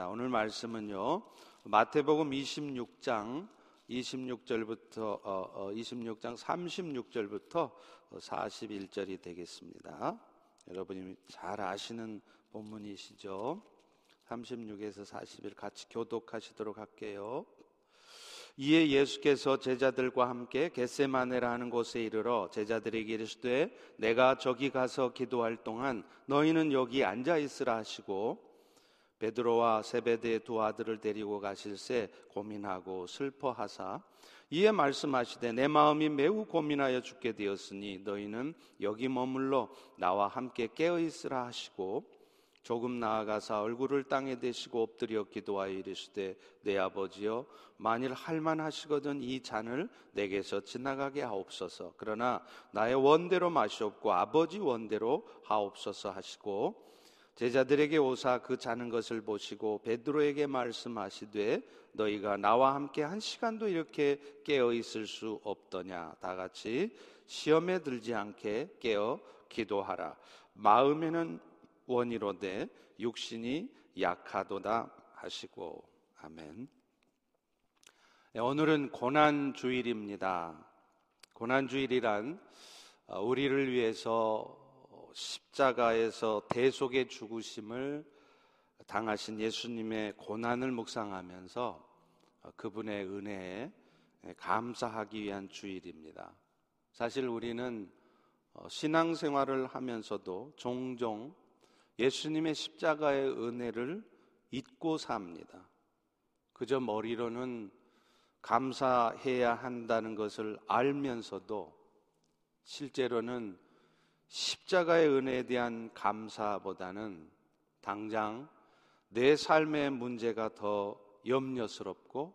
하겠습니다. 오늘 말씀은요. 마태복음 26장 26절부터 어, 26장 어, 36절부터 41절이 되겠습니다. 여러분이 잘 아시는 본문이시죠? 36에서 40일 같이 교독하시도록 할게요. 이에 예수께서 제자들과 함께 겟세마네라 하는 곳에 이르러 제자들에게 이르시되 내가 저기 가서 기도할 동안 너희는 여기 앉아 있으라 하시고 베드로와 세베대의 두 아들을 데리고 가실새 고민하고 슬퍼하사 이에 말씀하시되 내 마음이 매우 고민하여 죽게 되었으니 너희는 여기 머물러 나와 함께 깨어 있으라 하시고 조금 나아가서 얼굴을 땅에 대시고 엎드려 기도하여 이르시되 내 아버지여 만일 할만하시거든 이 잔을 내게서 지나가게 하옵소서. 그러나 나의 원대로 마시옵고 아버지 원대로 하옵소서 하시고 제자들에게 오사 그 자는 것을 보시고 베드로에게 말씀하시되 너희가 나와 함께 한 시간도 이렇게 깨어 있을 수 없더냐 다 같이 시험에 들지 않게 깨어 기도하라 마음에는 원이로되 육신이 약하도다 하시고 아멘. 네, 오늘은 고난 주일입니다. 고난 주일이란 어, 우리를 위해서 십자가에서 대속의 죽으심을 당하신 예수님의 고난을 묵상하면서 어, 그분의 은혜에 감사하기 위한 주일입니다. 사실 우리는 어, 신앙생활을 하면서도 종종 예수님의 십자가의 은혜를 잊고 삽니다. 그저 머리로는 감사해야 한다는 것을 알면서도 실제로는 십자가의 은혜에 대한 감사보다는 당장 내 삶의 문제가 더 염려스럽고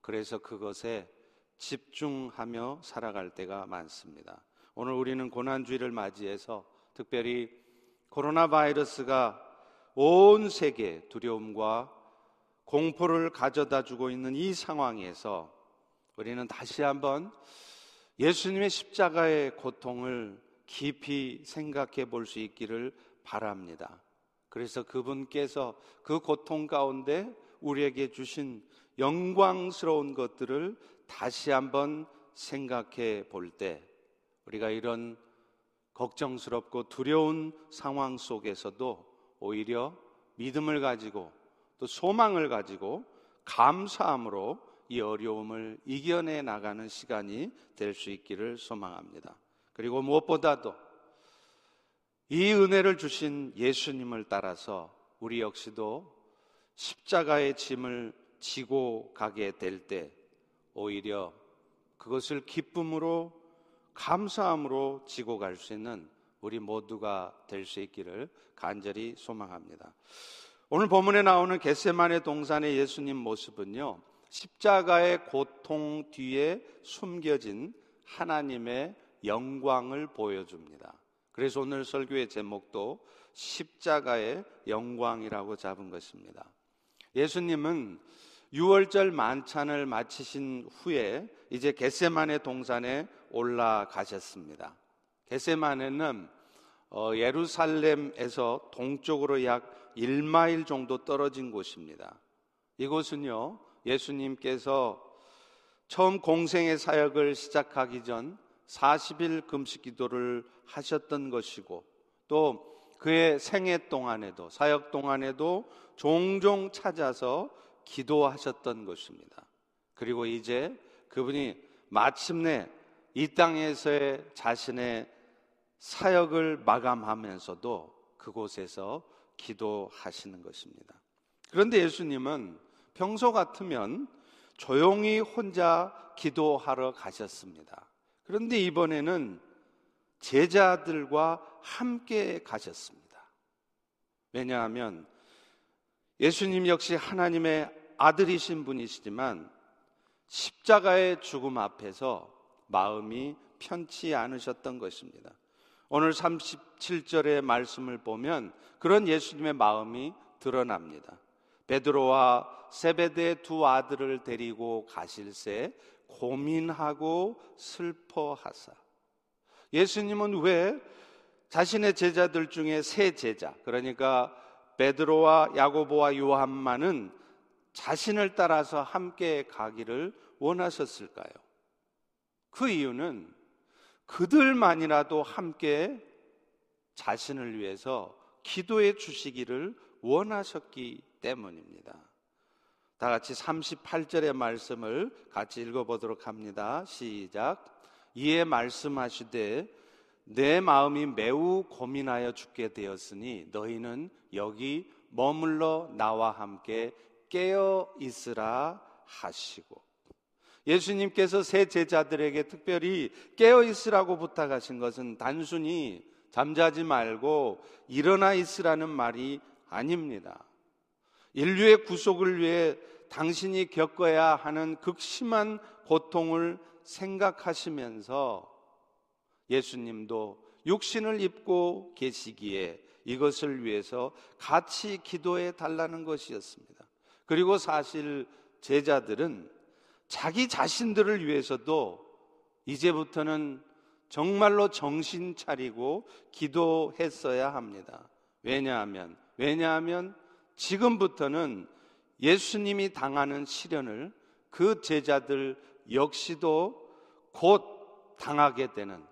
그래서 그것에 집중하며 살아갈 때가 많습니다. 오늘 우리는 고난주의를 맞이해서 특별히 코로나 바이러스가 온 세계 두려움과 공포를 가져다 주고 있는 이 상황에서 우리는 다시 한번 예수님의 십자가의 고통을 깊이 생각해 볼 수 있기를 바랍니다. 그래서 그분께서 그 고통 가운데 우리에게 주신 영광스러운 것들을 다시 한번 생각해 볼 때 우리가 이런 걱정스럽고 두려운 상황 속에서도 오히려 믿음을 가지고 또 소망을 가지고 감사함으로 이 어려움을 이겨내 나가는 시간이 될 수 있기를 소망합니다. 그리고 무엇보다도 이 은혜를 주신 예수님을 따라서 우리 역시도 십자가의 짐을 지고 가게 될 때 오히려 그것을 기쁨으로 감사함으로 지고 갈 수 있는 우리 모두가 될 수 있기를 간절히 소망합니다. 오늘 본문에 나오는 겟세만의 동산의 예수님 모습은요. 십자가의 고통 뒤에 숨겨진 하나님의 영광을 보여줍니다. 그래서 오늘 설교의 제목도 십자가의 영광이라고 잡은 것입니다. 예수님은 6월절 만찬을 마치신 후에 이제 겟세만의 동산에 올라가셨습니다. 겟세만에는 어, 예루살렘에서 동쪽으로 약 1마일 정도 떨어진 곳입니다. 이곳은요, 예수님께서 처음 공생의 사역을 시작하기 전 40일 금식 기도를 하셨던 것이고 또 그의 생애 동안에도 사역 동안에도 종종 찾아서 기도하셨던 것입니다. 그리고 이제 그분이 마침내 이 땅에서의 자신의 사역을 마감하면서도 그곳에서 기도하시는 것입니다. 그런데 예수님은 평소 같으면 조용히 혼자 기도하러 가셨습니다. 그런데 이번에는 제자들과 함께 가셨습니다. 왜냐하면 예수님 역시 하나님의 아들이신 분이시지만 십자가의 죽음 앞에서 마음이 편치 않으셨던 것입니다. 오늘 37절의 말씀을 보면 그런 예수님의 마음이 드러납니다. 베드로와 세베대의 두 아들을 데리고 가실새 고민하고 슬퍼하사 예수님은 왜 자신의 제자들 중에 세 제자 그러니까 베드로와 야고보와 요한만은 자신을 따라서 함께 가기를 원하셨을까요? 그 이유는 그들만이라도 함께 자신을 위해서 기도해 주시기를 원하셨기 때문입니다. 다 같이 38절의 말씀을 같이 읽어보도록 합니다. 시작. 이에 말씀하시되 내 마음이 매우 고민하여 죽게 되었으니 너희는 여기 머물러 나와 함께 깨어 있으라 하시고 예수님께서 새 제자들에게 특별히 깨어 있으라고 부탁하신 것은 단순히 잠자지 말고 일어나 있으라는 말이 아닙니다. 인류의 구속을 위해 당신이 겪어야 하는 극심한 고통을 생각하시면서 예수님도 육신을 입고 계시기에 이것을 위해서 같이 기도해 달라는 것이었습니다. 그리고 사실 제자들은 자기 자신들을 위해서도 이제부터는 정말로 정신 차리고 기도했어야 합니다. 왜냐하면, 왜냐하면 지금부터는 예수님이 당하는 시련을 그 제자들 역시도 곧 당하게 되는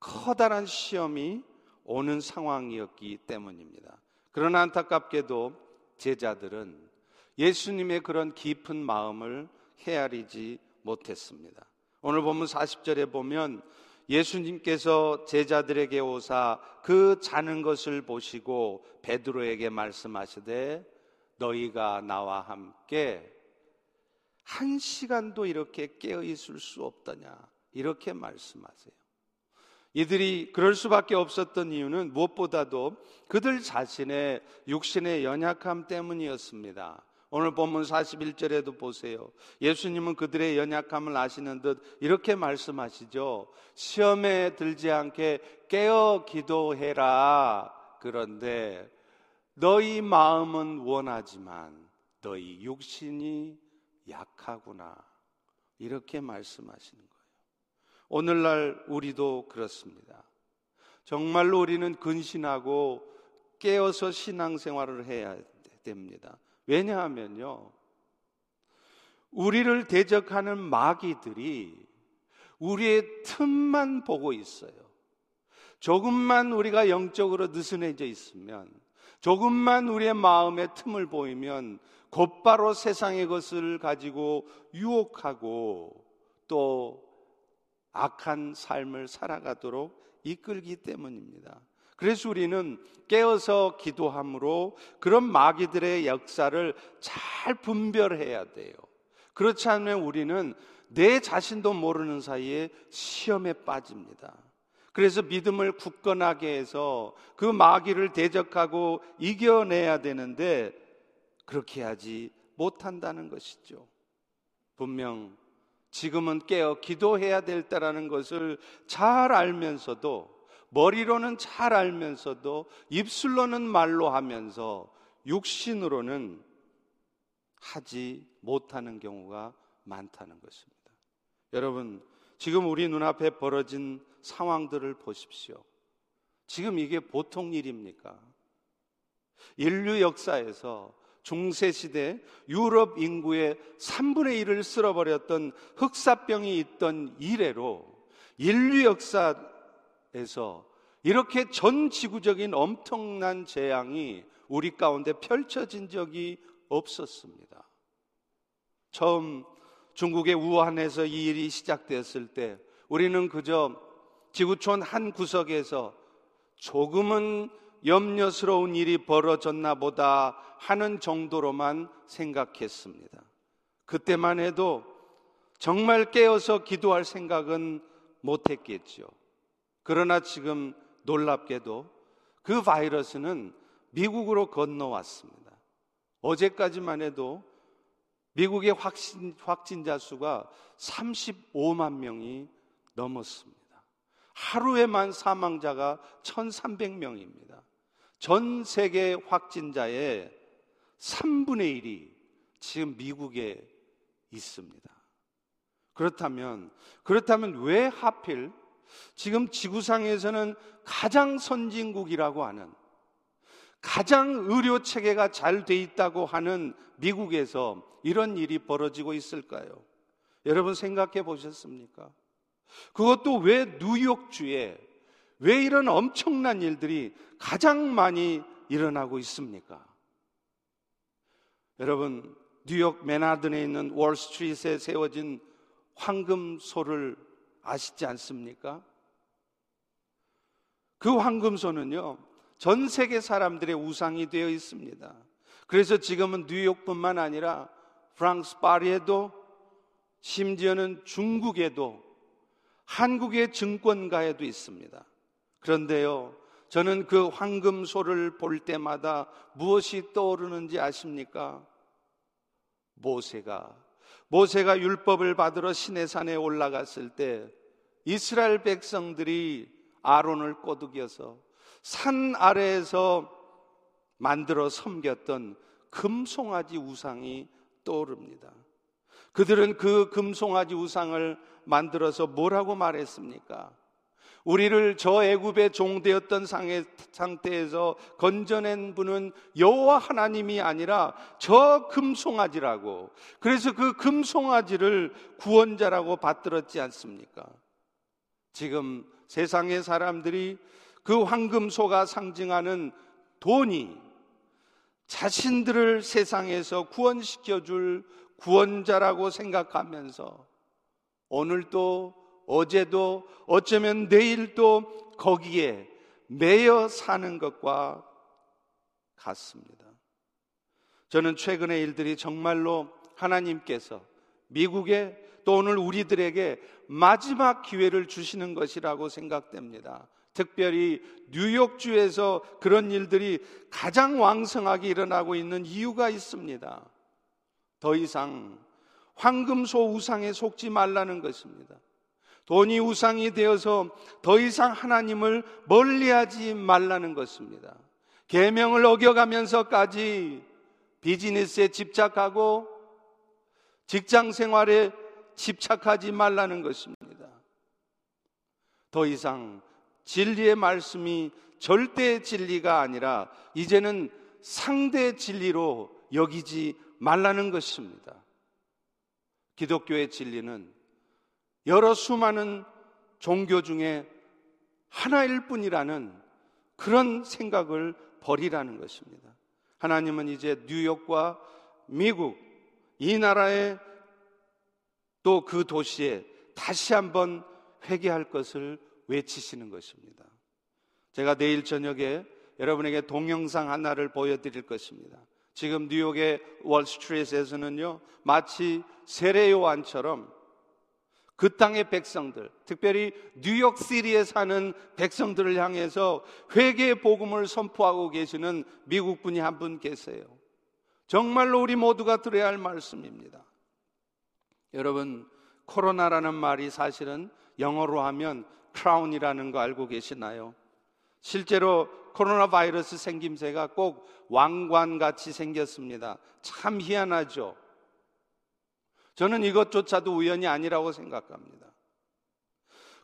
커다란 시험이 오는 상황이었기 때문입니다. 그러나 안타깝게도 제자들은 예수님의 그런 깊은 마음을 헤아리지 못했습니다. 오늘 보면 40절에 보면 예수님께서 제자들에게 오사 그 자는 것을 보시고 베드로에게 말씀하시되 너희가 나와 함께 한 시간도 이렇게 깨어 있을 수 없더냐 이렇게 말씀하세요. 이들이 그럴 수밖에 없었던 이유는 무엇보다도 그들 자신의 육신의 연약함 때문이었습니다. 오늘 본문 41절에도 보세요. 예수님은 그들의 연약함을 아시는 듯 이렇게 말씀하시죠. 시험에 들지 않게 깨어 기도해라. 그런데 너희 마음은 원하지만 너희 육신이 약하구나. 이렇게 말씀하시는 거예요. 오늘날 우리도 그렇습니다. 정말로 우리는 근신하고 깨어서 신앙생활을 해야 됩니다. 왜냐하면요. 우리를 대적하는 마귀들이 우리의 틈만 보고 있어요. 조금만 우리가 영적으로 느슨해져 있으면, 조금만 우리의 마음에 틈을 보이면 곧바로 세상의 것을 가지고 유혹하고 또 악한 삶을 살아가도록 이끌기 때문입니다. 그래서 우리는 깨어서 기도함으로 그런 마귀들의 역사를 잘 분별해야 돼요. 그렇지 않으면 우리는 내 자신도 모르는 사이에 시험에 빠집니다. 그래서 믿음을 굳건하게 해서 그 마귀를 대적하고 이겨내야 되는데 그렇게 하지 못한다는 것이죠. 분명 지금은 깨어 기도해야 될 때라는 것을 잘 알면서도 머리로는 잘 알면서도 입술로는 말로 하면서 육신으로는 하지 못하는 경우가 많다는 것입니다. 여러분, 지금 우리 눈앞에 벌어진 상황들을 보십시오. 지금 이게 보통 일입니까? 인류 역사에서 중세시대 유럽 인구의 3분의 1을 쓸어버렸던 흑사병이 있던 이래로 인류 역사 에서 이렇게 전 지구적인 엄청난 재앙이 우리 가운데 펼쳐진 적이 없었습니다. 처음 중국의 우한에서 이 일이 시작되었을 때 우리는 그저 지구촌 한 구석에서 조금은 염려스러운 일이 벌어졌나 보다 하는 정도로만 생각했습니다. 그때만 해도 정말 깨어서 기도할 생각은 못했겠죠. 그러나 지금 놀랍게도 그 바이러스는 미국으로 건너왔습니다. 어제까지만 해도 미국의 확신, 확진자 수가 35만 명이 넘었습니다. 하루에만 사망자가 1,300명입니다. 전 세계 확진자의 3분의 1이 지금 미국에 있습니다. 그렇다면, 그렇다면 왜 하필 지금 지구상에서는 가장 선진국이라고 하는 가장 의료 체계가 잘 돼 있다고 하는 미국에서 이런 일이 벌어지고 있을까요? 여러분 생각해 보셨습니까? 그것도 왜 뉴욕주에 왜 이런 엄청난 일들이 가장 많이 일어나고 있습니까? 여러분, 뉴욕 맨하든에 있는 월스트리트에 세워진 황금소를 아시지 않습니까? 그 황금소는요, 전 세계 사람들의 우상이 되어 있습니다. 그래서 지금은 뉴욕뿐만 아니라 프랑스 파리에도 심지어는 중국에도 한국의 증권가에도 있습니다. 그런데요, 저는 그 황금소를 볼 때마다 무엇이 떠오르는지 아십니까? 모세가 모세가 율법을 받으러 시내산에 올라갔을 때 이스라엘 백성들이 아론을 꼬드겨서 산 아래에서 만들어 섬겼던 금송아지 우상이 떠오릅니다. 그들은 그 금송아지 우상을 만들어서 뭐라고 말했습니까? 우리를 저 애굽의 종되었던 상태에서 건져낸 분은 여호와 하나님이 아니라 저 금송아지라고. 그래서 그 금송아지를 구원자라고 받들었지 않습니까? 지금 세상의 사람들이 그 황금소가 상징하는 돈이 자신들을 세상에서 구원시켜 줄 구원자라고 생각하면서 오늘도 어제도 어쩌면 내일도 거기에 매여 사는 것과 같습니다. 저는 최근의 일들이 정말로 하나님께서 미국에 또 오늘 우리들에게 마지막 기회를 주시는 것이라고 생각됩니다. 특별히 뉴욕주에서 그런 일들이 가장 왕성하게 일어나고 있는 이유가 있습니다. 더 이상 황금소 우상에 속지 말라는 것입니다. 돈이 우상이 되어서 더 이상 하나님을 멀리하지 말라는 것입니다. 계명을 어겨가면서까지 비즈니스에 집착하고 직장 생활에 집착하지 말라는 것입니다. 더 이상 진리의 말씀이 절대 진리가 아니라 이제는 상대 진리로 여기지 말라는 것입니다. 기독교의 진리는 여러 수많은 종교 중에 하나일 뿐이라는 그런 생각을 버리라는 것입니다. 하나님은 이제 뉴욕과 미국 이 나라에 또 그 도시에 다시 한번 회개할 것을 외치시는 것입니다. 제가 내일 저녁에 여러분에게 동영상 하나를 보여드릴 것입니다. 지금 뉴욕의 월스트리트에서는요, 마치 세례요한처럼 그 땅의 백성들, 특별히 뉴욕 시리에 사는 백성들을 향해서 회개의 복음을 선포하고 계시는 미국 분이 한 분 계세요. 정말로 우리 모두가 들어야 할 말씀입니다. 여러분, 코로나라는 말이 사실은 영어로 하면 크라운이라는 거 알고 계시나요? 실제로 코로나 바이러스 생김새가 꼭 왕관 같이 생겼습니다. 참 희한하죠. 저는 이것조차도 우연이 아니라고 생각합니다.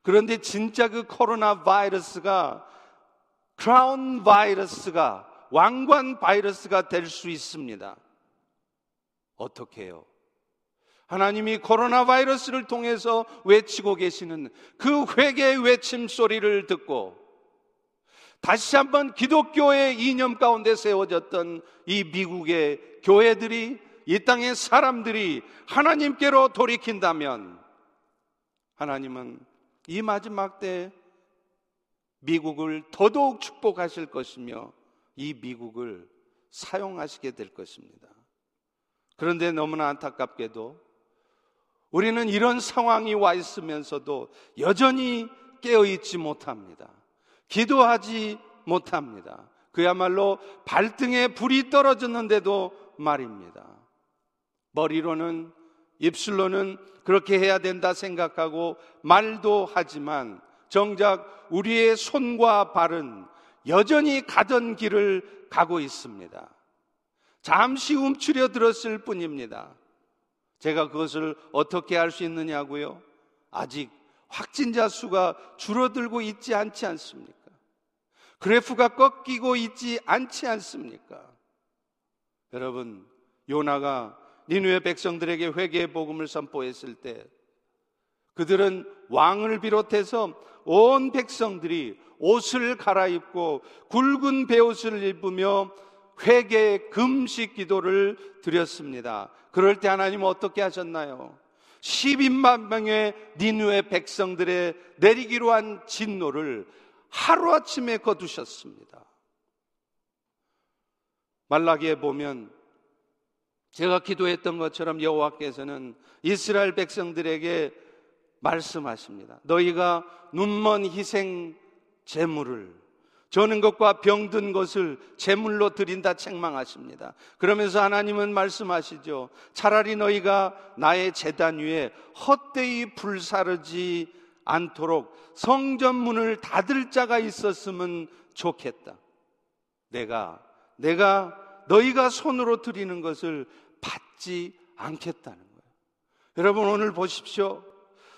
그런데 진짜 그 코로나 바이러스가 크라운 바이러스가 왕관 바이러스가 될 수 있습니다. 어떻게 해요? 하나님이 코로나 바이러스를 통해서 외치고 계시는 그 회개의 외침 소리를 듣고 다시 한번 기독교의 이념 가운데 세워졌던 이 미국의 교회들이 이 땅의 사람들이 하나님께로 돌이킨다면 하나님은 이 마지막 때 미국을 더더욱 축복하실 것이며 이 미국을 사용하시게 될 것입니다. 그런데 너무나 안타깝게도 우리는 이런 상황이 와 있으면서도 여전히 깨어 있지 못합니다. 기도하지 못합니다. 그야말로 발등에 불이 떨어졌는데도 말입니다. 머리로는 입술로는 그렇게 해야 된다 생각하고 말도 하지만 정작 우리의 손과 발은 여전히 가던 길을 가고 있습니다. 잠시 움츠려 들었을 뿐입니다. 제가 그것을 어떻게 할 수 있느냐고요? 아직 확진자 수가 줄어들고 있지 않지 않습니까? 그래프가 꺾이고 있지 않지 않습니까? 여러분, 요나가 니누의 백성들에게 회개의 복음을 선포했을 때 그들은 왕을 비롯해서 온 백성들이 옷을 갈아입고 굵은 베옷을 입으며 회개의 금식 기도를 드렸습니다. 그럴 때 하나님 어떻게 하셨나요? 12만 명의 니누의 백성들의 내리기로 한 진노를 하루아침에 거두셨습니다. 말라기에 보면 제가 기도했던 것처럼 여호와께서는 이스라엘 백성들에게 말씀하십니다. 너희가 눈먼 희생 제물을 저는 것과 병든 것을 제물로 드린다 책망하십니다. 그러면서 하나님은 말씀하시죠. 차라리 너희가 나의 재단 위에 헛되이 불사르지 않도록 성전 문을 닫을 자가 있었으면 좋겠다. 내가 내가 너희가 손으로 드리는 것을 받지 않겠다는 거예요. 여러분 오늘 보십시오.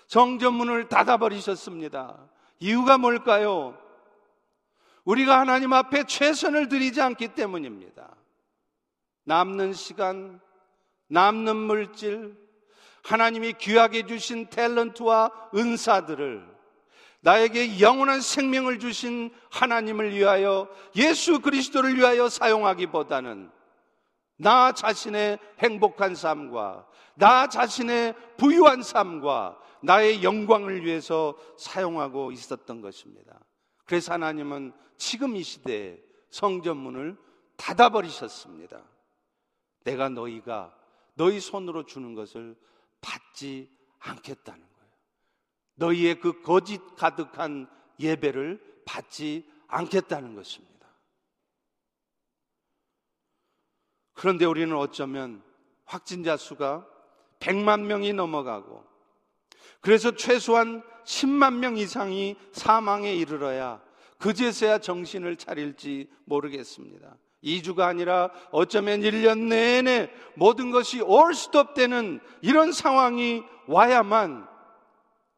성전 문을 닫아 버리셨습니다. 이유가 뭘까요? 우리가 하나님 앞에 최선을 들이지 않기 때문입니다. 남는 시간, 남는 물질, 하나님이 귀하게 주신 탤런트와 은사들을 나에게 영원한 생명을 주신 하나님을 위하여 예수 그리스도를 위하여 사용하기보다는 나 자신의 행복한 삶과 나 자신의 부유한 삶과 나의 영광을 위해서 사용하고 있었던 것입니다. 그래서 하나님은 지금 이 시대에 성전문을 닫아버리셨습니다. 내가 너희가 너희 손으로 주는 것을 받지 않겠다는. 너희의 그 거짓 가득한 예배를 받지 않겠다는 것입니다. 그런데 우리는 어쩌면 확진자 수가 100만 명이 넘어가고 그래서 최소한 10만 명 이상이 사망에 이르러야 그제서야 정신을 차릴지 모르겠습니다. 2주가 아니라 어쩌면 1년 내내 모든 것이 올스톱되는 이런 상황이 와야만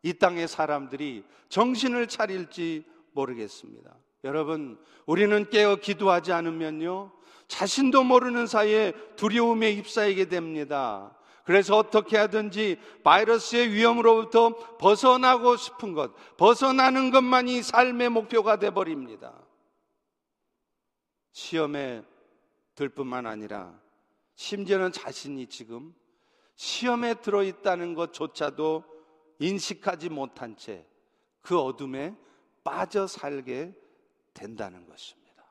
이 땅의 사람들이 정신을 차릴지 모르겠습니다. 여러분, 우리는 깨어 기도하지 않으면요, 자신도 모르는 사이에 두려움에 휩싸이게 됩니다. 그래서 어떻게 하든지 바이러스의 위험으로부터 벗어나고 싶은 것, 벗어나는 것만이 삶의 목표가 돼 버립니다. 시험에 들 뿐만 아니라 심지어는 자신이 지금 시험에 들어 있다는 것조차도 인식하지 못한 채 그 어둠에 빠져 살게 된다는 것입니다.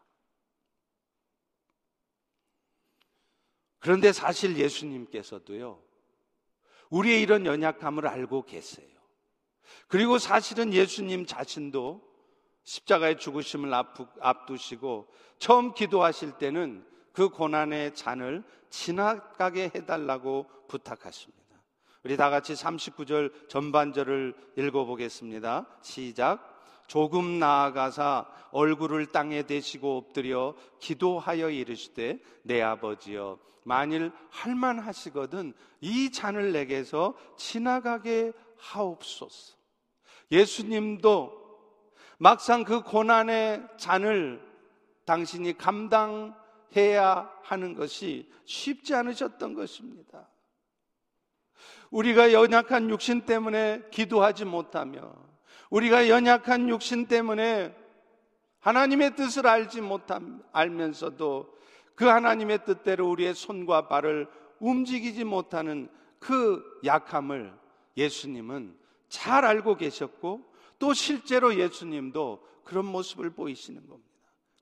그런데 사실 예수님께서도요, 우리의 이런 연약함을 알고 계세요. 그리고 사실은 예수님 자신도 십자가의 죽으심을 앞두시고 처음 기도하실 때는 그 고난의 잔을 지나가게 해달라고 부탁하십니다. 우리 다 같이 39절 전반절을 읽어보겠습니다. 시작. 조금 나아가사 얼굴을 땅에 대시고 엎드려 기도하여 이르시되 내 아버지여 만일 할만 하시거든 이 잔을 내게서 지나가게 하옵소서. 예수님도 막상 그 고난의 잔을 당신이 감당해야 하는 것이 쉽지 않으셨던 것입니다. 우리가 연약한 육신 때문에 기도하지 못하며 우리가 연약한 육신 때문에 하나님의 뜻을 알지 못함 알면서도 그 하나님의 뜻대로 우리의 손과 발을 움직이지 못하는 그 약함을 예수님은 잘 알고 계셨고 또 실제로 예수님도 그런 모습을 보이시는 겁니다.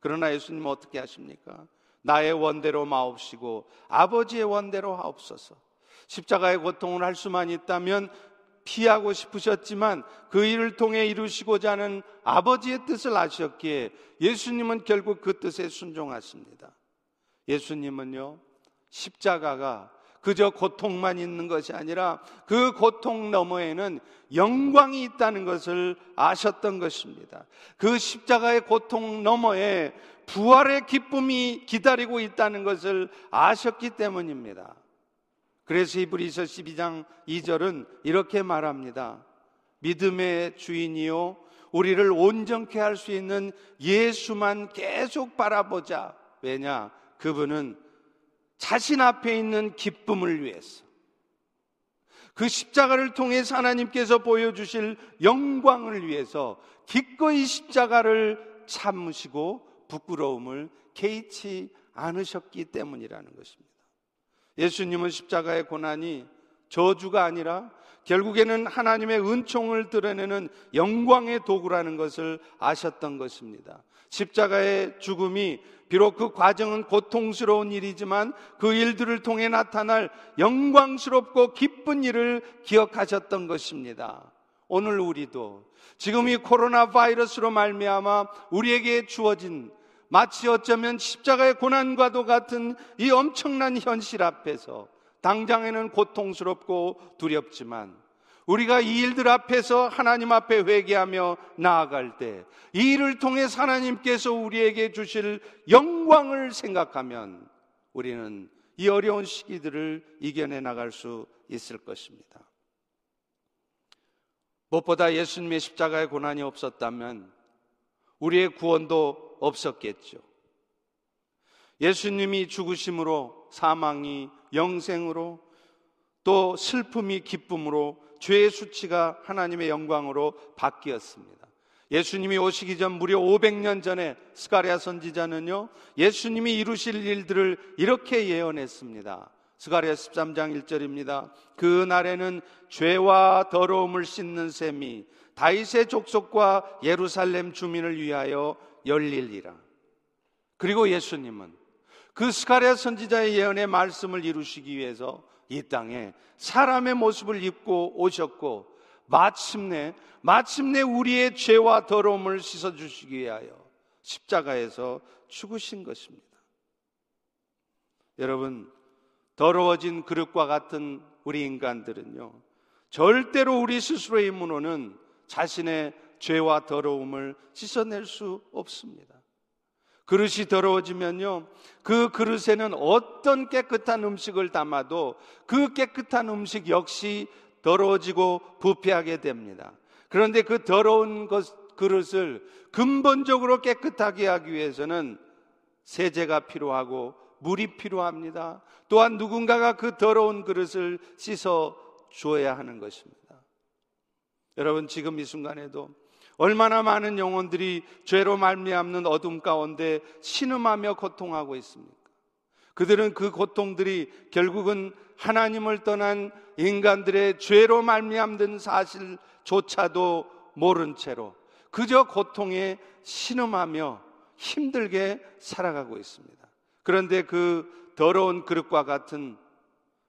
그러나 예수님은 어떻게 하십니까? 나의 원대로 마옵시고 아버지의 원대로 하옵소서. 십자가의 고통을 할 수만 있다면 피하고 싶으셨지만 그 일을 통해 이루시고자 하는 아버지의 뜻을 아셨기에 예수님은 결국 그 뜻에 순종하십니다. 예수님은요, 십자가가 그저 고통만 있는 것이 아니라 그 고통 너머에는 영광이 있다는 것을 아셨던 것입니다. 그 십자가의 고통 너머에 부활의 기쁨이 기다리고 있다는 것을 아셨기 때문입니다. 그래서 이브리서 12장 2절은 이렇게 말합니다. 믿음의 주인이요 우리를 온전케 할 수 있는 예수만 계속 바라보자. 왜냐? 그분은 자신 앞에 있는 기쁨을 위해서 그 십자가를 통해 하나님께서 보여주실 영광을 위해서 기꺼이 십자가를 참으시고 부끄러움을 개의치 않으셨기 때문이라는 것입니다. 예수님은 십자가의 고난이 저주가 아니라 결국에는 하나님의 은총을 드러내는 영광의 도구라는 것을 아셨던 것입니다. 십자가의 죽음이 비록 그 과정은 고통스러운 일이지만 그 일들을 통해 나타날 영광스럽고 기쁜 일을 기억하셨던 것입니다. 오늘 우리도 지금 이 코로나 바이러스로 말미암아 우리에게 주어진 마치 어쩌면 십자가의 고난과도 같은 이 엄청난 현실 앞에서 당장에는 고통스럽고 두렵지만 우리가 이 일들 앞에서 하나님 앞에 회개하며 나아갈 때 이 일을 통해 하나님께서 우리에게 주실 영광을 생각하면 우리는 이 어려운 시기들을 이겨내 나갈 수 있을 것입니다. 무엇보다 예수님의 십자가의 고난이 없었다면 우리의 구원도 없었겠죠. 예수님이 죽으심으로 사망이 영생으로 또 슬픔이 기쁨으로 죄의 수치가 하나님의 영광으로 바뀌었습니다. 예수님이 오시기 전 무려 500년 전에 스가랴 선지자는요, 예수님이 이루실 일들을 이렇게 예언했습니다. 스가랴 13장 1절입니다. 그 날에는 죄와 더러움을 씻는 셈이 다윗의 족속과 예루살렘 주민을 위하여 열릴리라. 그리고 예수님은 그 스가랴 선지자의 예언의 말씀을 이루시기 위해서 이 땅에 사람의 모습을 입고 오셨고 마침내 마침내 우리의 죄와 더러움을 씻어 주시기 위하여 십자가에서 죽으신 것입니다. 여러분 더러워진 그릇과 같은 우리 인간들은요 절대로 우리 스스로의 힘으로는 자신의 죄와 더러움을 씻어낼 수 없습니다. 그릇이 더러워지면요, 그 그릇에는 어떤 깨끗한 음식을 담아도 그 깨끗한 음식 역시 더러워지고 부패하게 됩니다. 그런데 그 더러운 것, 그릇을 근본적으로 깨끗하게 하기 위해서는 세제가 필요하고 물이 필요합니다. 또한 누군가가 그 더러운 그릇을 씻어 주어야 하는 것입니다. 여러분 지금 이 순간에도 얼마나 많은 영혼들이 죄로 말미암는 어둠 가운데 신음하며 고통하고 있습니까? 그들은 그 고통들이 결국은 하나님을 떠난 인간들의 죄로 말미암는 사실조차도 모른 채로 그저 고통에 신음하며 힘들게 살아가고 있습니다. 그런데 그 더러운 그릇과 같은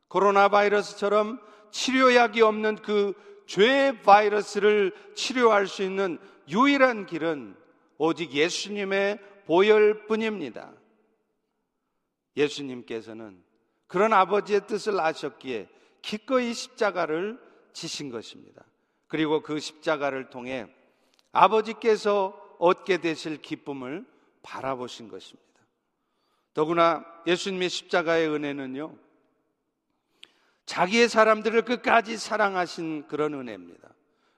코로나 바이러스처럼 치료약이 없는 그 죄의 바이러스를 치료할 수 있는 유일한 길은 오직 예수님의 보혈뿐입니다. 예수님께서는 그런 아버지의 뜻을 아셨기에 기꺼이 십자가를 지신 것입니다. 그리고 그 십자가를 통해 아버지께서 얻게 되실 기쁨을 바라보신 것입니다. 더구나 예수님의 십자가의 은혜는요, 자기의 사람들을 끝까지 사랑하신 그런 은혜입니다.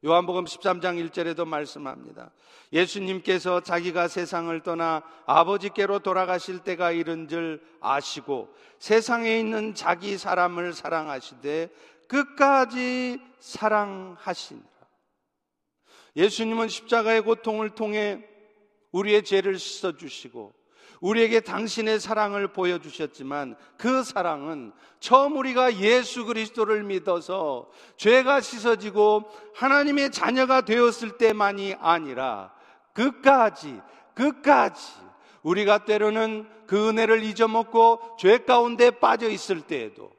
요한복음 13장 1절에도 말씀합니다. 예수님께서 자기가 세상을 떠나 아버지께로 돌아가실 때가 이른 줄 아시고 세상에 있는 자기 사람을 사랑하시되 끝까지 사랑하시니라. 예수님은 십자가의 고통을 통해 우리의 죄를 씻어주시고 우리에게 당신의 사랑을 보여주셨지만 그 사랑은 처음 우리가 예수 그리스도를 믿어서 죄가 씻어지고 하나님의 자녀가 되었을 때만이 아니라 끝까지, 끝까지 우리가 때로는 그 은혜를 잊어먹고 죄 가운데 빠져 있을 때에도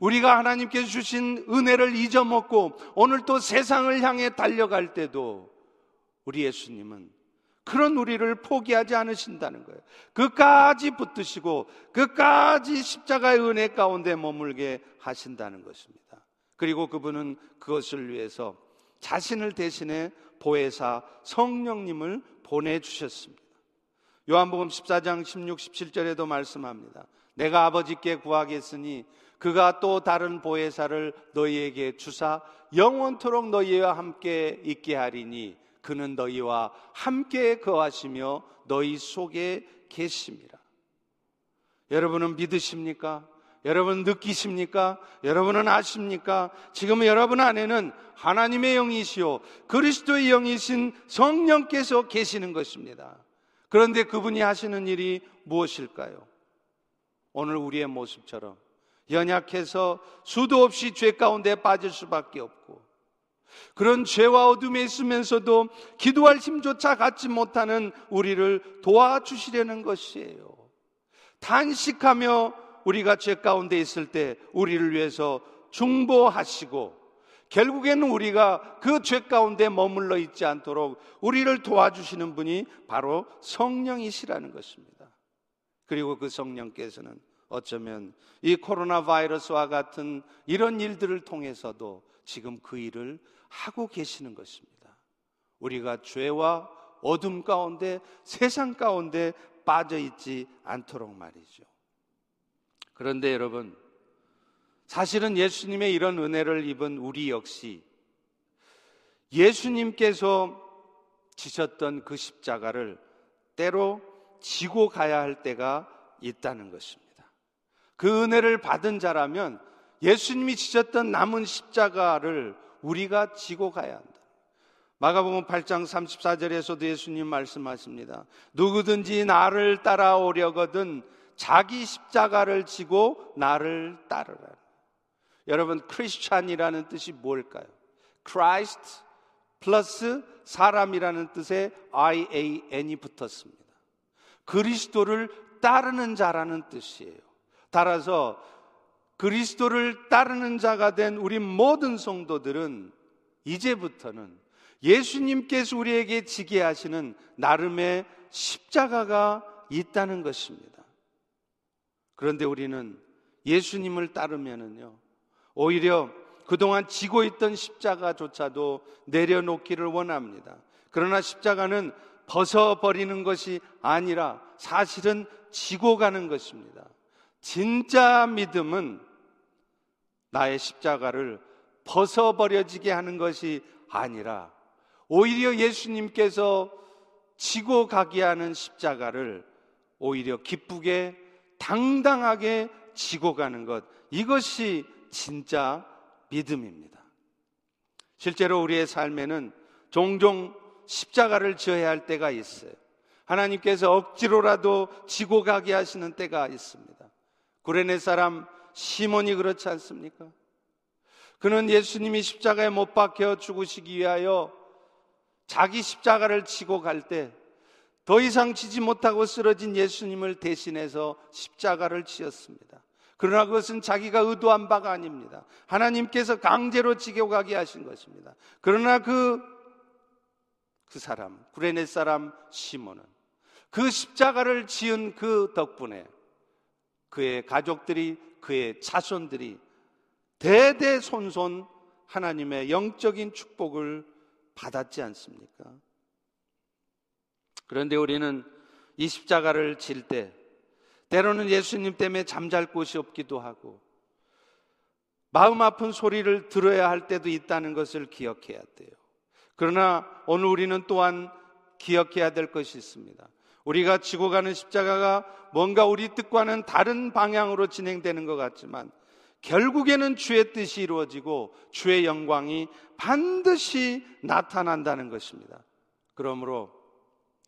우리가 하나님께서 주신 은혜를 잊어먹고 오늘 또 세상을 향해 달려갈 때도 우리 예수님은 그런 우리를 포기하지 않으신다는 거예요. 끝까지 붙드시고 끝까지 십자가의 은혜 가운데 머물게 하신다는 것입니다. 그리고 그분은 그것을 위해서 자신을 대신해 보혜사 성령님을 보내주셨습니다. 요한복음 14장 16, 17절에도 말씀합니다. 내가 아버지께 구하겠으니 그가 또 다른 보혜사를 너희에게 주사 영원토록 너희와 함께 있게 하리니 그는 너희와 함께 거하시며 너희 속에 계심이라. 여러분은 믿으십니까? 여러분 느끼십니까? 여러분은 아십니까? 지금 여러분 안에는 하나님의 영이시요 그리스도의 영이신 성령께서 계시는 것입니다. 그런데 그분이 하시는 일이 무엇일까요? 오늘 우리의 모습처럼 연약해서 수도 없이 죄 가운데 빠질 수밖에 없고 그런 죄와 어둠에 있으면서도 기도할 힘조차 갖지 못하는 우리를 도와주시려는 것이에요. 단식하며 우리가 죄 가운데 있을 때 우리를 위해서 중보하시고 결국에는 우리가 그 죄 가운데 머물러 있지 않도록 우리를 도와주시는 분이 바로 성령이시라는 것입니다. 그리고 그 성령께서는 어쩌면 이 코로나 바이러스와 같은 이런 일들을 통해서도 지금 그 일을 하고 계시는 것입니다. 우리가 죄와 어둠 가운데 세상 가운데 빠져 있지 않도록 말이죠. 그런데 여러분, 사실은 예수님의 이런 은혜를 입은 우리 역시 예수님께서 지셨던 그 십자가를 때로 지고 가야 할 때가 있다는 것입니다. 그 은혜를 받은 자라면 예수님이 지셨던 남은 십자가를 우리가 지고 가야 한다. 마가복음 8장 34절에서도 예수님 말씀하십니다. 누구든지 나를 따라오려거든 자기 십자가를 지고 나를 따르라. 여러분 크리스찬이라는 뜻이 뭘까요? Christ 플러스 사람이라는 뜻에 IAN이 붙었습니다. 그리스도를 따르는 자라는 뜻이에요. 따라서 그리스도를 따르는 자가 된 우리 모든 성도들은 이제부터는 예수님께서 우리에게 지게 하시는 나름의 십자가가 있다는 것입니다. 그런데 우리는 예수님을 따르면은요, 오히려 그동안 지고 있던 십자가조차도 내려놓기를 원합니다. 그러나 십자가는 벗어버리는 것이 아니라 사실은 지고 가는 것입니다. 진짜 믿음은 나의 십자가를 벗어버려지게 하는 것이 아니라 오히려 예수님께서 지고 가게 하는 십자가를 오히려 기쁘게 당당하게 지고 가는 것 이것이 진짜 믿음입니다. 실제로 우리의 삶에는 종종 십자가를 지어야 할 때가 있어요. 하나님께서 억지로라도 지고 가게 하시는 때가 있습니다. 구레네 사람 시몬이 그렇지 않습니까? 그는 예수님이 십자가에 못 박혀 죽으시기 위하여 자기 십자가를 치고 갈 때 더 이상 치지 못하고 쓰러진 예수님을 대신해서 십자가를 치었습니다. 그러나 그것은 자기가 의도한 바가 아닙니다. 하나님께서 강제로 지고 가게 하신 것입니다. 그러나 그, 그 사람, 구레네 사람 시몬은 그 십자가를 지은 그 덕분에 그의 가족들이 그의 자손들이 대대손손 하나님의 영적인 축복을 받았지 않습니까? 그런데 우리는 이 십자가를 질 때 때로는 예수님 때문에 잠잘 곳이 없기도 하고 마음 아픈 소리를 들어야 할 때도 있다는 것을 기억해야 돼요. 그러나 오늘 우리는 또한 기억해야 될 것이 있습니다. 우리가 지고 가는 십자가가 뭔가 우리 뜻과는 다른 방향으로 진행되는 것 같지만 결국에는 주의 뜻이 이루어지고 주의 영광이 반드시 나타난다는 것입니다. 그러므로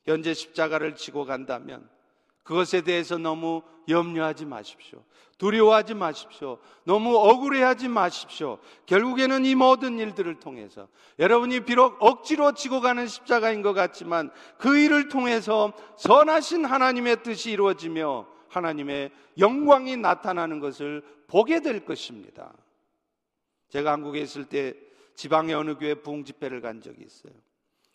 현재 십자가를 지고 간다면 그것에 대해서 너무 염려하지 마십시오. 두려워하지 마십시오. 너무 억울해하지 마십시오. 결국에는 이 모든 일들을 통해서 여러분이 비록 억지로 지고 가는 십자가인 것 같지만 그 일을 통해서 선하신 하나님의 뜻이 이루어지며 하나님의 영광이 나타나는 것을 보게 될 것입니다. 제가 한국에 있을 때 지방의 어느 교회 부흥 집회를 간 적이 있어요.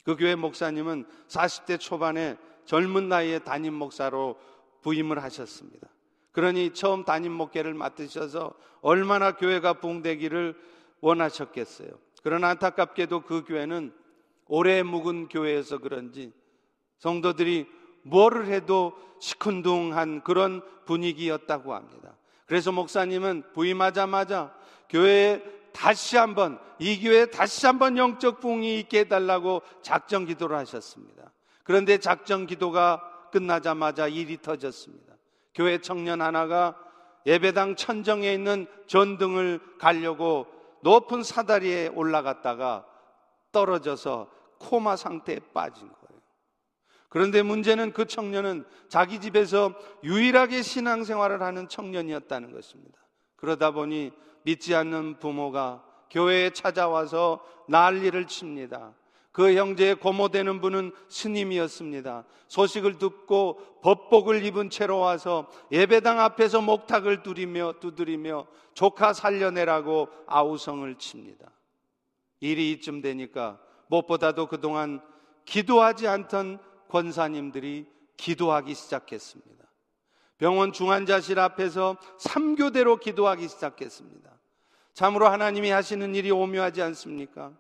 그 교회 목사님은 40대 초반에 젊은 나이에 담임 목사로 부임을 하셨습니다. 그러니 처음 담임 목회를 맡으셔서 얼마나 교회가 부흥되기를 원하셨겠어요. 그러나 안타깝게도 그 교회는 오래 묵은 교회여서 그런지 성도들이 뭐를 해도 시큰둥한 그런 분위기였다고 합니다. 그래서 목사님은 부임하자마자 교회에 다시 한번 이 교회에 다시 한번 영적 부흥이 있게 해달라고 작정 기도를 하셨습니다. 그런데 작정 기도가 끝나자마자 일이 터졌습니다. 교회 청년 하나가 예배당 천정에 있는 전등을 가려고 높은 사다리에 올라갔다가 떨어져서 코마 상태에 빠진 거예요. 그런데 문제는 그 청년은 자기 집에서 유일하게 신앙생활을 하는 청년이었다는 것입니다. 그러다 보니 믿지 않는 부모가 교회에 찾아와서 난리를 칩니다. 그 형제의 고모되는 분은 스님이었습니다. 소식을 듣고 법복을 입은 채로 와서 예배당 앞에서 목탁을 두리며 두드리며 조카 살려내라고 아우성을 칩니다. 일이 이쯤 되니까 무엇보다도 그동안 기도하지 않던 권사님들이 기도하기 시작했습니다. 병원 중환자실 앞에서 3교대로 기도하기 시작했습니다. 참으로 하나님이 하시는 일이 오묘하지 않습니까?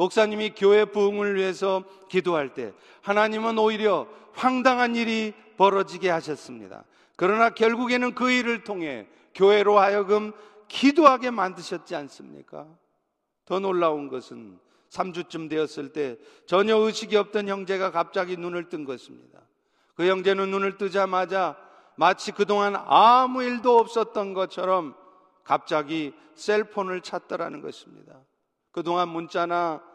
목사님이 교회 부흥을 위해서 기도할 때 하나님은 오히려 황당한 일이 벌어지게 하셨습니다. 그러나 결국에는 그 일을 통해 교회로 하여금 기도하게 만드셨지 않습니까? 더 놀라운 것은 3주쯤 되었을 때 전혀 의식이 없던 형제가 갑자기 눈을 뜬 것입니다. 그 형제는 눈을 뜨자마자 마치 그동안 아무 일도 없었던 것처럼 갑자기 셀폰을 찾더라는 것입니다. 그동안 문자나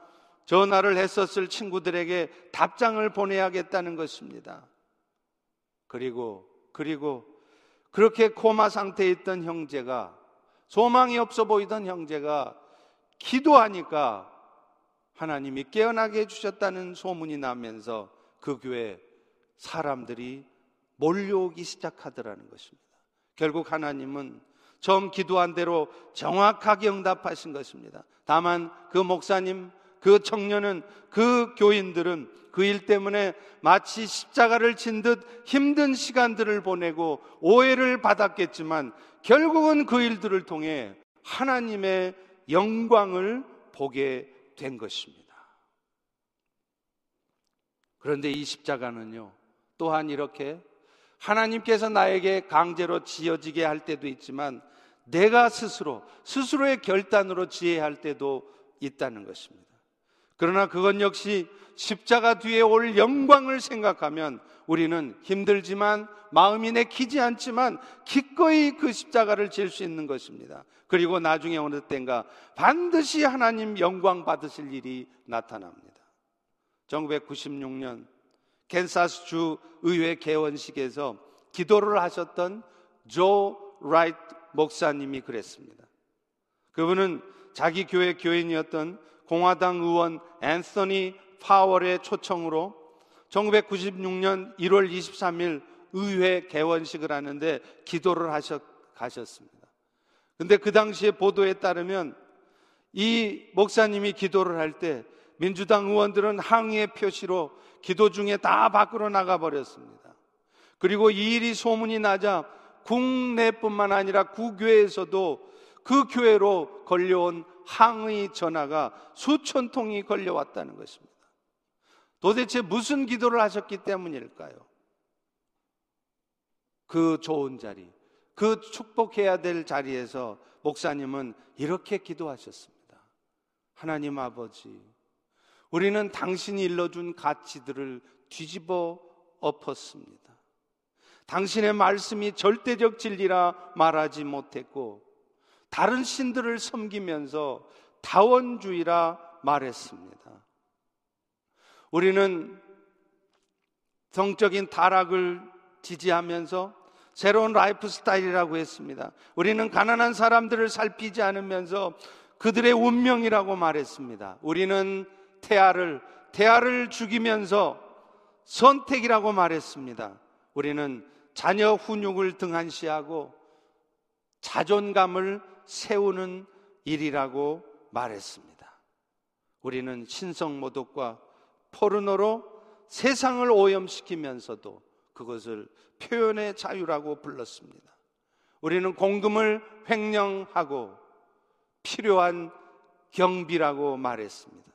전화를 했었을 친구들에게 답장을 보내야겠다는 것입니다. 그리고, 그리고 그렇게 코마 상태에 있던 형제가 소망이 없어 보이던 형제가 기도하니까 하나님이 깨어나게 해주셨다는 소문이 나면서 그 교회 사람들이 몰려오기 시작하더라는 것입니다. 결국 하나님은 처음 기도한 대로 정확하게 응답하신 것입니다. 다만 그 목사님, 그 청년은 그 교인들은 그 일 때문에 마치 십자가를 진듯 힘든 시간들을 보내고 오해를 받았겠지만 결국은 그 일들을 통해 하나님의 영광을 보게 된 것입니다. 그런데 이 십자가는요, 또한 이렇게 하나님께서 나에게 강제로 지어지게 할 때도 있지만 내가 스스로, 스스로의 결단으로 지혜할 때도 있다는 것입니다. 그러나 그건 역시 십자가 뒤에 올 영광을 생각하면 우리는 힘들지만 마음이 내키지 않지만 기꺼이 그 십자가를 질 수 있는 것입니다. 그리고 나중에 어느 때인가 반드시 하나님 영광 받으실 일이 나타납니다. 1996년 캔사스 주 의회 개원식에서 기도를 하셨던 조 라이트 목사님이 그랬습니다. 그분은 자기 교회 교인이었던 공화당 의원 앤서니 파월의 초청으로 1996년 1월 23일 의회 개원식을 하는데 기도를 하셨, 가셨습니다. 근데 그 당시에 보도에 따르면 이 목사님이 기도를 할 때 민주당 의원들은 항의의 표시로 기도 중에 다 밖으로 나가 버렸습니다. 그리고 이 일이 소문이 나자 국내뿐만 아니라 구교회에서도 그 교회로 걸려온 항의 전화가 수천 통이 걸려왔다는 것입니다. 도대체 무슨 기도를 하셨기 때문일까요? 그 좋은 자리, 그 축복해야 될 자리에서 목사님은 이렇게 기도하셨습니다. 하나님 아버지, 우리는 당신이 일러준 가치들을 뒤집어 엎었습니다. 당신의 말씀이 절대적 진리라 말하지 못했고, 다른 신들을 섬기면서 다원주의라 말했습니다. 우리는 성적인 타락을 지지하면서 새로운 라이프 스타일이라고 했습니다. 우리는 가난한 사람들을 살피지 않으면서 그들의 운명이라고 말했습니다. 우리는 태아를, 태아를 죽이면서 선택이라고 말했습니다. 우리는 자녀 훈육을 등한시하고 자존감을 세우는 일이라고 말했습니다. 우리는 신성모독과 포르노로 세상을 오염시키면서도 그것을 표현의 자유라고 불렀습니다. 우리는 공금을 횡령하고 필요한 경비라고 말했습니다.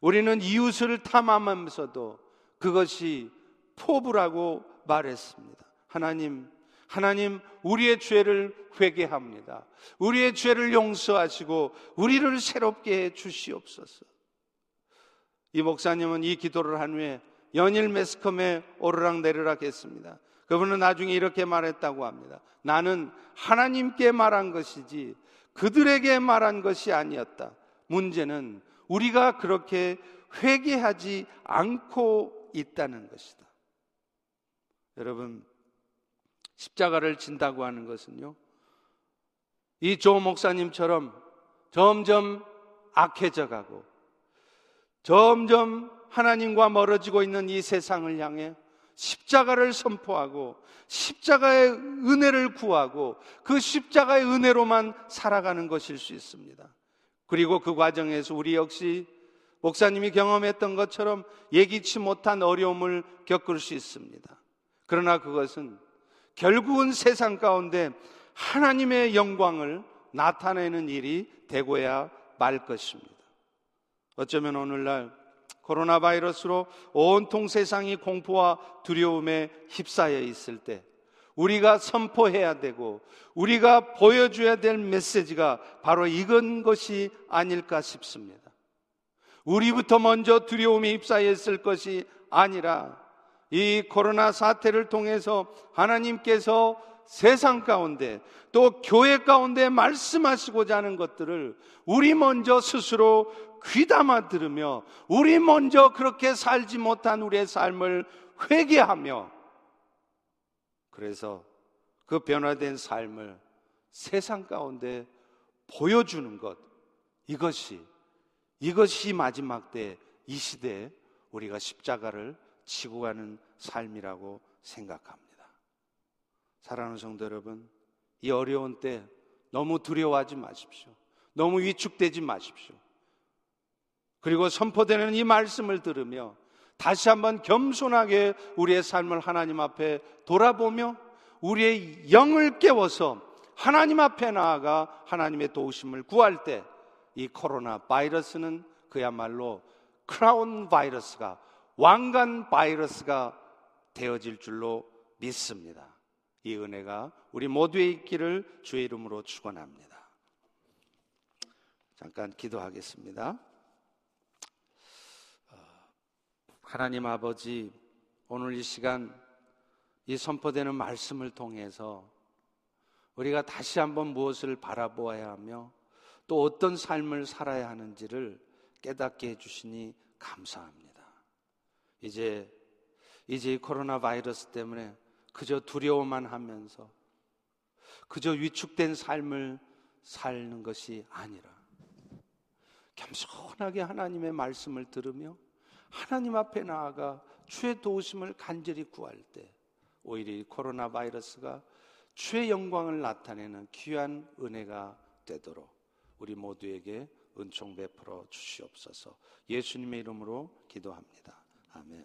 우리는 이웃을 탐함하면서도 그것이 포부라고 말했습니다. 하나님, 하나님 우리의 죄를 회개합니다. 우리의 죄를 용서하시고 우리를 새롭게 해 주시옵소서. 이 목사님은 이 기도를 한 후에 연일 매스컴에 오르락 내리락 했습니다. 그분은 나중에 이렇게 말했다고 합니다. 나는 하나님께 말한 것이지 그들에게 말한 것이 아니었다. 문제는 우리가 그렇게 회개하지 않고 있다는 것이다. 여러분, 십자가를 진다고 하는 것은요, 이 조 목사님처럼 점점 악해져 가고, 점점 하나님과 멀어지고 있는 이 세상을 향해 십자가를 선포하고, 십자가의 은혜를 구하고, 그 십자가의 은혜로만 살아가는 것일 수 있습니다. 그리고 그 과정에서 우리 역시 목사님이 경험했던 것처럼 예기치 못한 어려움을 겪을 수 있습니다. 그러나 그것은 결국은 세상 가운데 하나님의 영광을 나타내는 일이 되고야 말 것입니다. 어쩌면 오늘날 코로나 바이러스로 온통 세상이 공포와 두려움에 휩싸여 있을 때 우리가 선포해야 되고 우리가 보여줘야 될 메시지가 바로 이건 것이 아닐까 싶습니다. 우리부터 먼저 두려움에 휩싸여 있을 것이 아니라 이 코로나 사태를 통해서 하나님께서 세상 가운데 또 교회 가운데 말씀하시고자 하는 것들을 우리 먼저 스스로 귀담아 들으며 우리 먼저 그렇게 살지 못한 우리의 삶을 회개하며 그래서 그 변화된 삶을 세상 가운데 보여주는 것 이것이 이것이 마지막 때 이 시대에 우리가 십자가를 지고 가는 삶이라고 생각합니다. 사랑하는 성도 여러분, 이 어려운 때 너무 두려워하지 마십시오. 너무 위축되지 마십시오. 그리고 선포되는 이 말씀을 들으며 다시 한번 겸손하게 우리의 삶을 하나님 앞에 돌아보며 우리의 영을 깨워서 하나님 앞에 나아가 하나님의 도우심을 구할 때 이 코로나 바이러스는 그야말로 크라운 바이러스가 왕관 바이러스가 되어질 줄로 믿습니다. 이 은혜가 우리 모두의 있기를 주의 이름으로 축원합니다. 잠깐 기도하겠습니다. 어, 하나님 아버지 오늘 이 시간 이 선포되는 말씀을 통해서 우리가 다시 한번 무엇을 바라보아야 하며 또 어떤 삶을 살아야 하는지를 깨닫게 해주시니 감사합니다. 이제 이제 이 코로나 바이러스 때문에 그저 두려워만 하면서 그저 위축된 삶을 사는 것이 아니라 겸손하게 하나님의 말씀을 들으며 하나님 앞에 나아가 주의 도우심을 간절히 구할 때 오히려 이 코로나 바이러스가 주의 영광을 나타내는 귀한 은혜가 되도록 우리 모두에게 은총 베풀어 주시옵소서 예수님의 이름으로 기도합니다. 아멘.